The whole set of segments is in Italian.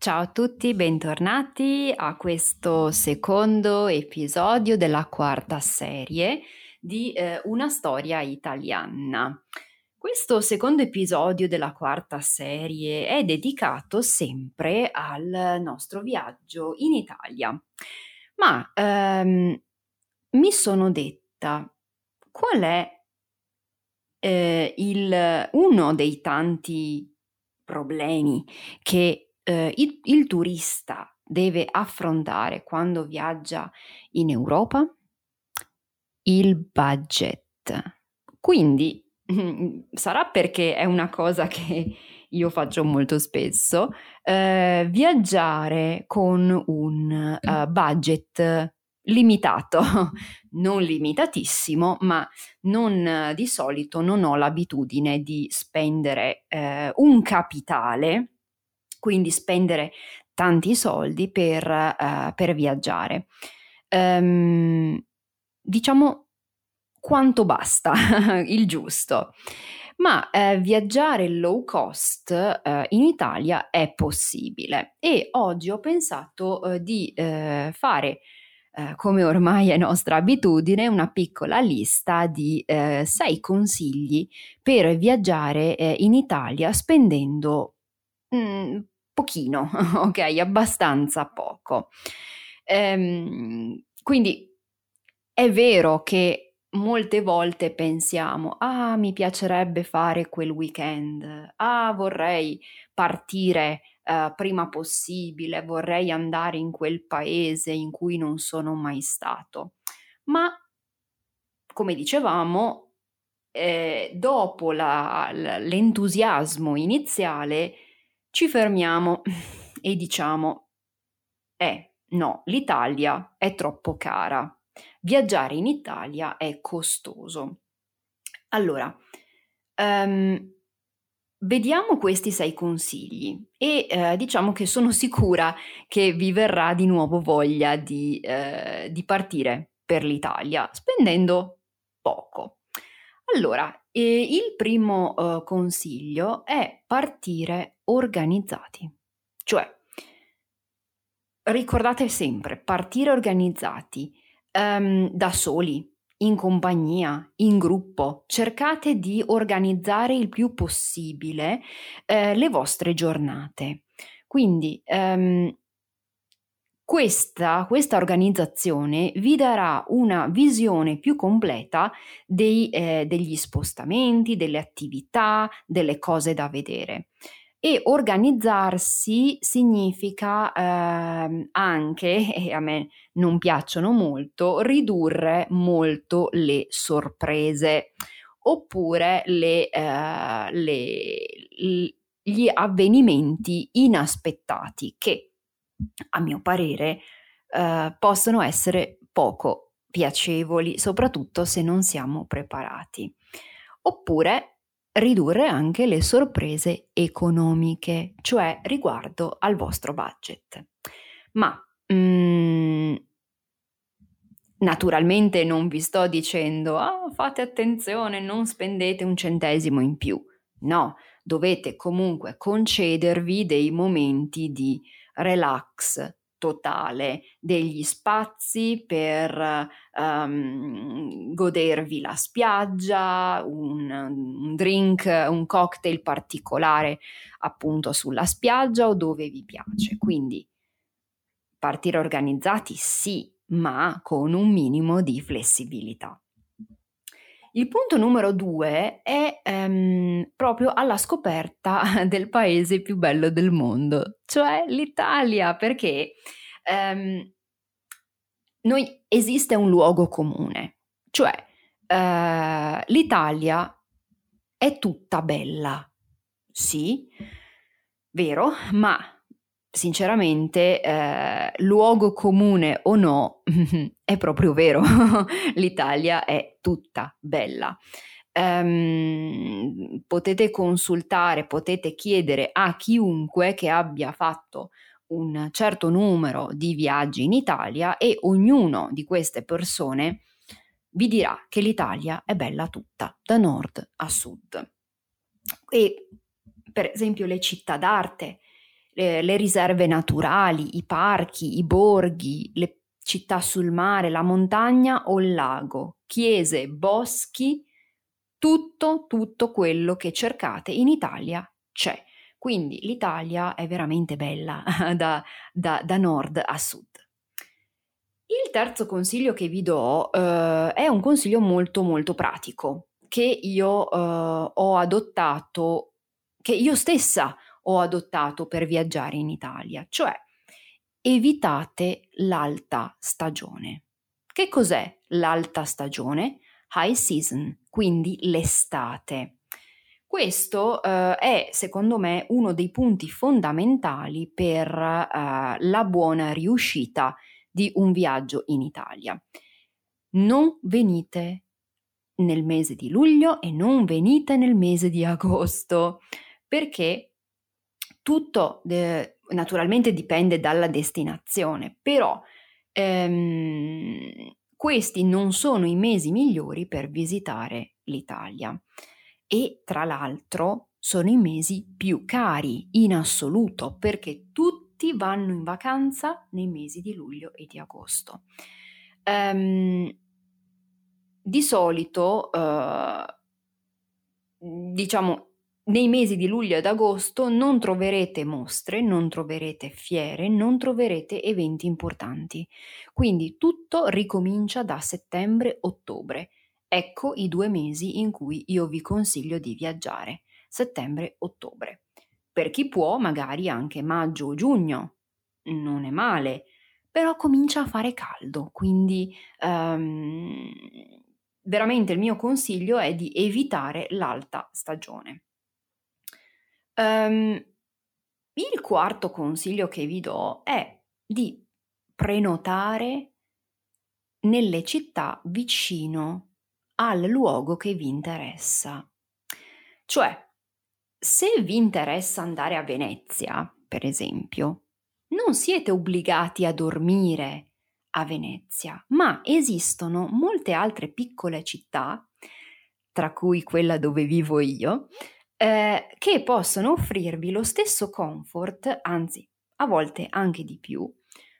Ciao a tutti, bentornati a questo secondo episodio della quarta serie di eh, Una storia italiana. Questo secondo episodio della quarta serie è dedicato sempre al nostro viaggio in Italia. Ma ehm, mi sono detta qual è eh, il, uno dei tanti problemi che eh, il, il turista deve affrontare quando viaggia in Europa? Il budget. Quindi sarà perché è una cosa che io faccio molto spesso, eh, viaggiare con un uh, budget limitato, non limitatissimo, ma non di solito non ho l'abitudine di spendere eh, un capitale quindi spendere tanti soldi per, uh, per viaggiare. Um, diciamo quanto basta, il giusto. Ma eh, viaggiare low cost eh, in Italia è possibile e oggi ho pensato eh, di eh, fare, eh, come ormai è nostra abitudine, una piccola lista di sei consigli per viaggiare in Italia spendendo Mm, pochino, ok? Abbastanza poco. Ehm, quindi è vero che molte volte pensiamo, ah, mi piacerebbe fare quel weekend, ah, vorrei partire uh, prima possibile, vorrei andare in quel paese in cui non sono mai stato. Ma, come dicevamo, eh, dopo la, l'entusiasmo iniziale, ci fermiamo e diciamo, eh, no, l'Italia è troppo cara. Viaggiare in Italia è costoso. Allora, um, vediamo questi sei consigli e eh, diciamo che sono sicura che vi verrà di nuovo voglia di, eh, di partire per l'Italia spendendo poco. Allora, e il primo uh, consiglio è partire organizzati, cioè ricordate sempre, partire organizzati um, da soli, in compagnia, in gruppo, cercate di organizzare il più possibile eh, le vostre giornate. Quindi um, questa, questa, organizzazione vi darà una visione più completa dei, eh, degli spostamenti, delle attività, delle cose da vedere. E organizzarsi significa eh, anche, e a me non piacciono molto, ridurre molto le sorprese oppure le, eh, le, gli avvenimenti inaspettati che a mio parere, eh, possono essere poco piacevoli, soprattutto se non siamo preparati. Oppure ridurre anche le sorprese economiche, cioè riguardo al vostro budget. Ma mm, naturalmente non vi sto dicendo oh, fate attenzione, non spendete un centesimo in più. No, dovete comunque concedervi dei momenti di relax totale, degli spazi per um, godervi la spiaggia, un, un, drink, un cocktail particolare appunto sulla spiaggia o dove vi piace. Quindi partire organizzati sì, ma con un minimo di flessibilità. Il punto numero due è ehm, proprio alla scoperta del paese più bello del mondo, cioè l'Italia, perché ehm, noi, esiste un luogo comune, cioè eh, l'Italia è tutta bella, sì, vero, ma sinceramente, eh, luogo comune o no, è proprio vero, l'Italia è tutta bella. Um, potete consultare, potete chiedere a chiunque che abbia fatto un certo numero di viaggi in Italia e ognuno di queste persone vi dirà che l'Italia è bella tutta, da nord a sud. E per esempio le città d'arte, le, le riserve naturali, i parchi, i borghi, le città sul mare, la montagna o il lago, chiese, boschi, tutto, tutto quello che cercate in Italia c'è. Quindi l'Italia è veramente bella da, da, da nord a sud. Il terzo consiglio che vi do eh, è un consiglio molto molto pratico che io eh, ho adottato, che io stessa ho adottato per viaggiare in Italia, cioè evitate l'alta stagione. Che cos'è l'alta stagione? High season, quindi l'estate. Questo eh, è, secondo me, uno dei punti fondamentali per eh, la buona riuscita di un viaggio in Italia. Non venite nel mese di luglio e non venite nel mese di agosto perché tutto eh, naturalmente dipende dalla destinazione, però ehm, questi non sono i mesi migliori per visitare l'Italia e tra l'altro sono i mesi più cari in assoluto perché tutti vanno in vacanza nei mesi di luglio e di agosto. Um, di solito, uh, diciamo, nei mesi di luglio ed agosto non troverete mostre, non troverete fiere, non troverete eventi importanti. Quindi tutto ricomincia da settembre-ottobre. Ecco i due mesi in cui io vi consiglio di viaggiare, settembre-ottobre. Per chi può, magari anche maggio o giugno. Non è male, però comincia a fare caldo, quindi um, veramente il mio consiglio è di evitare l'alta stagione. Um, il quarto consiglio che vi do è di prenotare nelle città vicino al luogo che vi interessa. Cioè, se vi interessa andare a Venezia, per esempio, non siete obbligati a dormire a Venezia, ma esistono molte altre piccole città, tra cui quella dove vivo io, eh, che possono offrirvi lo stesso comfort, anzi a volte anche di più,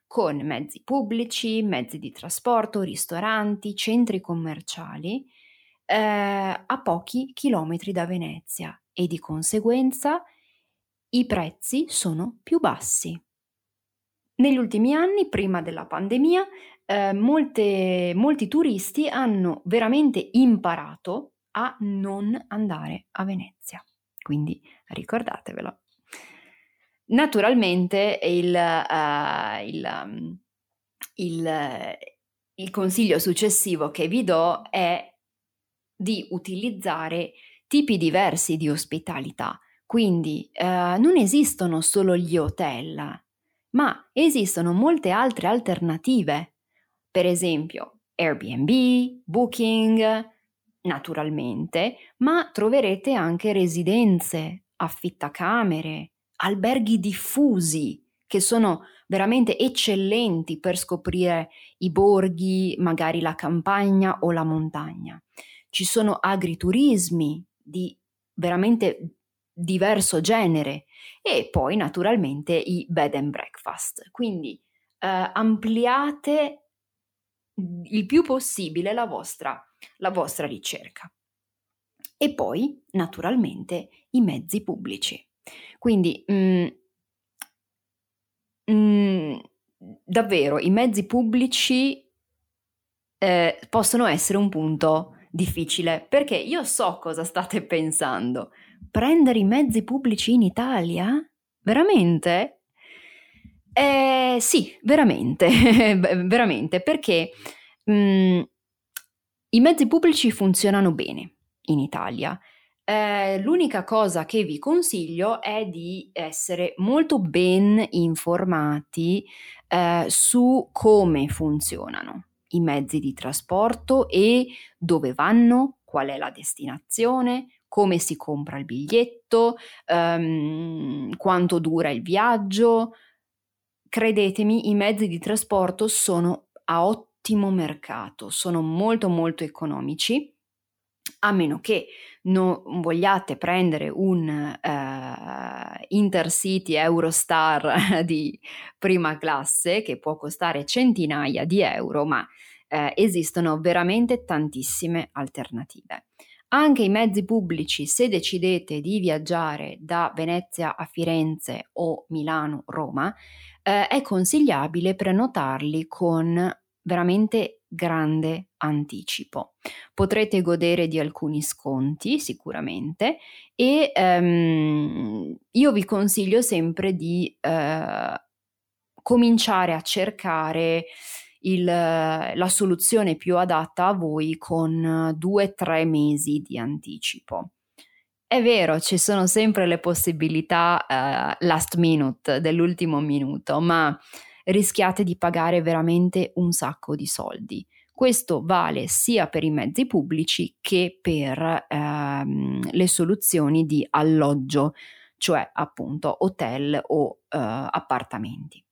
con mezzi pubblici, mezzi di trasporto, ristoranti, centri commerciali, eh, a pochi chilometri da Venezia e di conseguenza i prezzi sono più bassi. Negli ultimi anni, prima della pandemia, eh, molte, molti turisti hanno veramente imparato a non andare a Venezia. Quindi ricordatevelo. Naturalmente il, uh, il, um, il, il consiglio successivo che vi do è di utilizzare tipi diversi di ospitalità. Quindi uh, non esistono solo gli hotel, ma esistono molte altre alternative. Per esempio Airbnb, Booking, naturalmente, ma troverete anche residenze, affittacamere, alberghi diffusi che sono veramente eccellenti per scoprire i borghi, magari la campagna o la montagna. Ci sono agriturismi di veramente diverso genere e poi naturalmente i bed and breakfast. Quindi eh, ampliate il più possibile la vostra la vostra ricerca. E poi, naturalmente, i mezzi pubblici. Quindi, mm, mm, davvero i mezzi pubblici eh, possono essere un punto difficile perché io so cosa state pensando. Prendere i mezzi pubblici in Italia? Veramente? Eh, sì, veramente, veramente, perché mh, mm, i mezzi pubblici funzionano bene in Italia. Eh, l'unica cosa che vi consiglio è di essere molto ben informati eh, su come funzionano i mezzi di trasporto e dove vanno, qual è la destinazione, come si compra il biglietto, um, quanto dura il viaggio. Credetemi, i mezzi di trasporto sono a ottimo mercato, sono molto molto economici, a meno che non vogliate prendere un uh, Intercity Eurostar di prima classe che può costare centinaia di euro, ma uh, esistono veramente tantissime alternative. Anche i mezzi pubblici, se decidete di viaggiare da Venezia a Firenze o Milano-Roma, eh, è consigliabile prenotarli con veramente grande anticipo. Potrete godere di alcuni sconti sicuramente e ehm, io vi consiglio sempre di eh, cominciare a cercare il, la soluzione più adatta a voi con due o tre mesi di anticipo. È vero, ci sono sempre le possibilità uh, last minute, dell'ultimo minuto, ma rischiate di pagare veramente un sacco di soldi. Questo vale sia per i mezzi pubblici che per ehm, le soluzioni di alloggio, cioè appunto hotel o eh, appartamenti.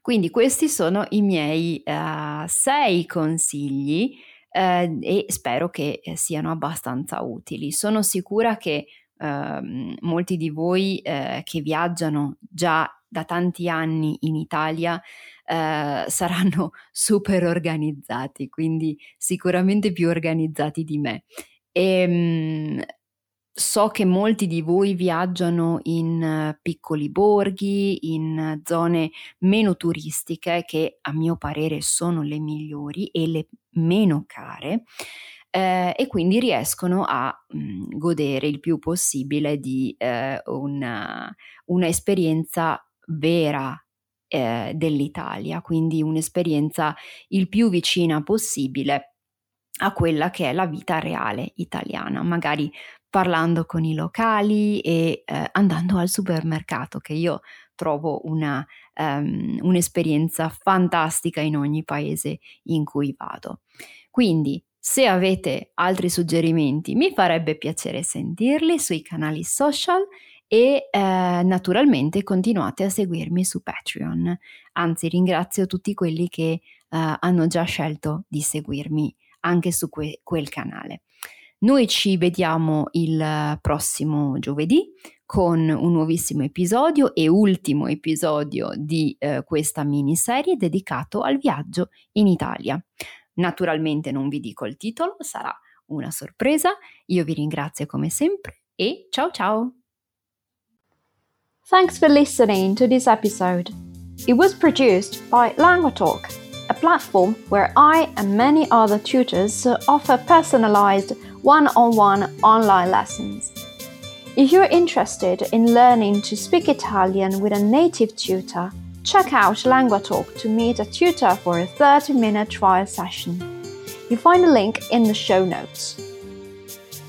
Quindi questi sono i miei uh, sei consigli uh, e spero che eh, siano abbastanza utili. Sono sicura che uh, molti di voi eh, che viaggiano già da tanti anni in Italia saranno super organizzati, quindi sicuramente più organizzati di me. E, um, So che molti di voi viaggiano in eh, piccoli borghi, in zone meno turistiche, che a mio parere sono le migliori e le meno care, eh, e quindi riescono a mh, mm, godere il più possibile di eh, una, un'esperienza vera eh, dell'Italia, quindi un'esperienza il più vicina possibile a quella che è la vita reale italiana, magari parlando con i locali e eh, andando al supermercato, che io trovo una, um, un'esperienza fantastica in ogni paese in cui vado. Quindi, se avete altri suggerimenti, mi farebbe piacere sentirli sui canali social e eh, naturalmente continuate a seguirmi su Patreon. Anzi, ringrazio tutti quelli che eh, hanno già scelto di seguirmi anche su que- quel canale. Noi ci vediamo il prossimo giovedì con un nuovissimo episodio e ultimo episodio di eh, questa miniserie dedicato al viaggio in Italia. Naturalmente non vi dico il titolo, sarà una sorpresa. Io vi ringrazio come sempre e ciao ciao! Thanks for listening to this episode. It was produced by LanguaTalk, a platform where I and many other tutors offer personalized one on one online lessons. If you're interested in learning to speak Italian with a native tutor, check out LanguaTalk to meet a tutor for a 30 minute trial session. You find a link in the show notes.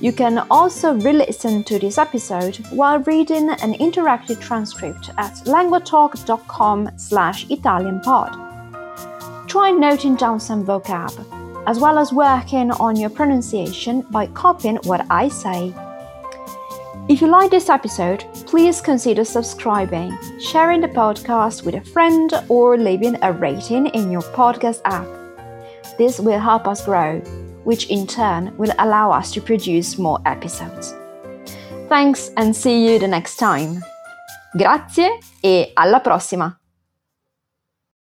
You can also re-listen to this episode while reading an interactive transcript at languatalk.com slash italianpod. Try noting down some vocab as well as working on your pronunciation by copying what I say. If you like this episode, please consider subscribing, sharing the podcast with a friend, or leaving a rating in your podcast app. This will help us grow, which in turn will allow us to produce more episodes. Thanks and see you the next time. Grazie e alla prossima!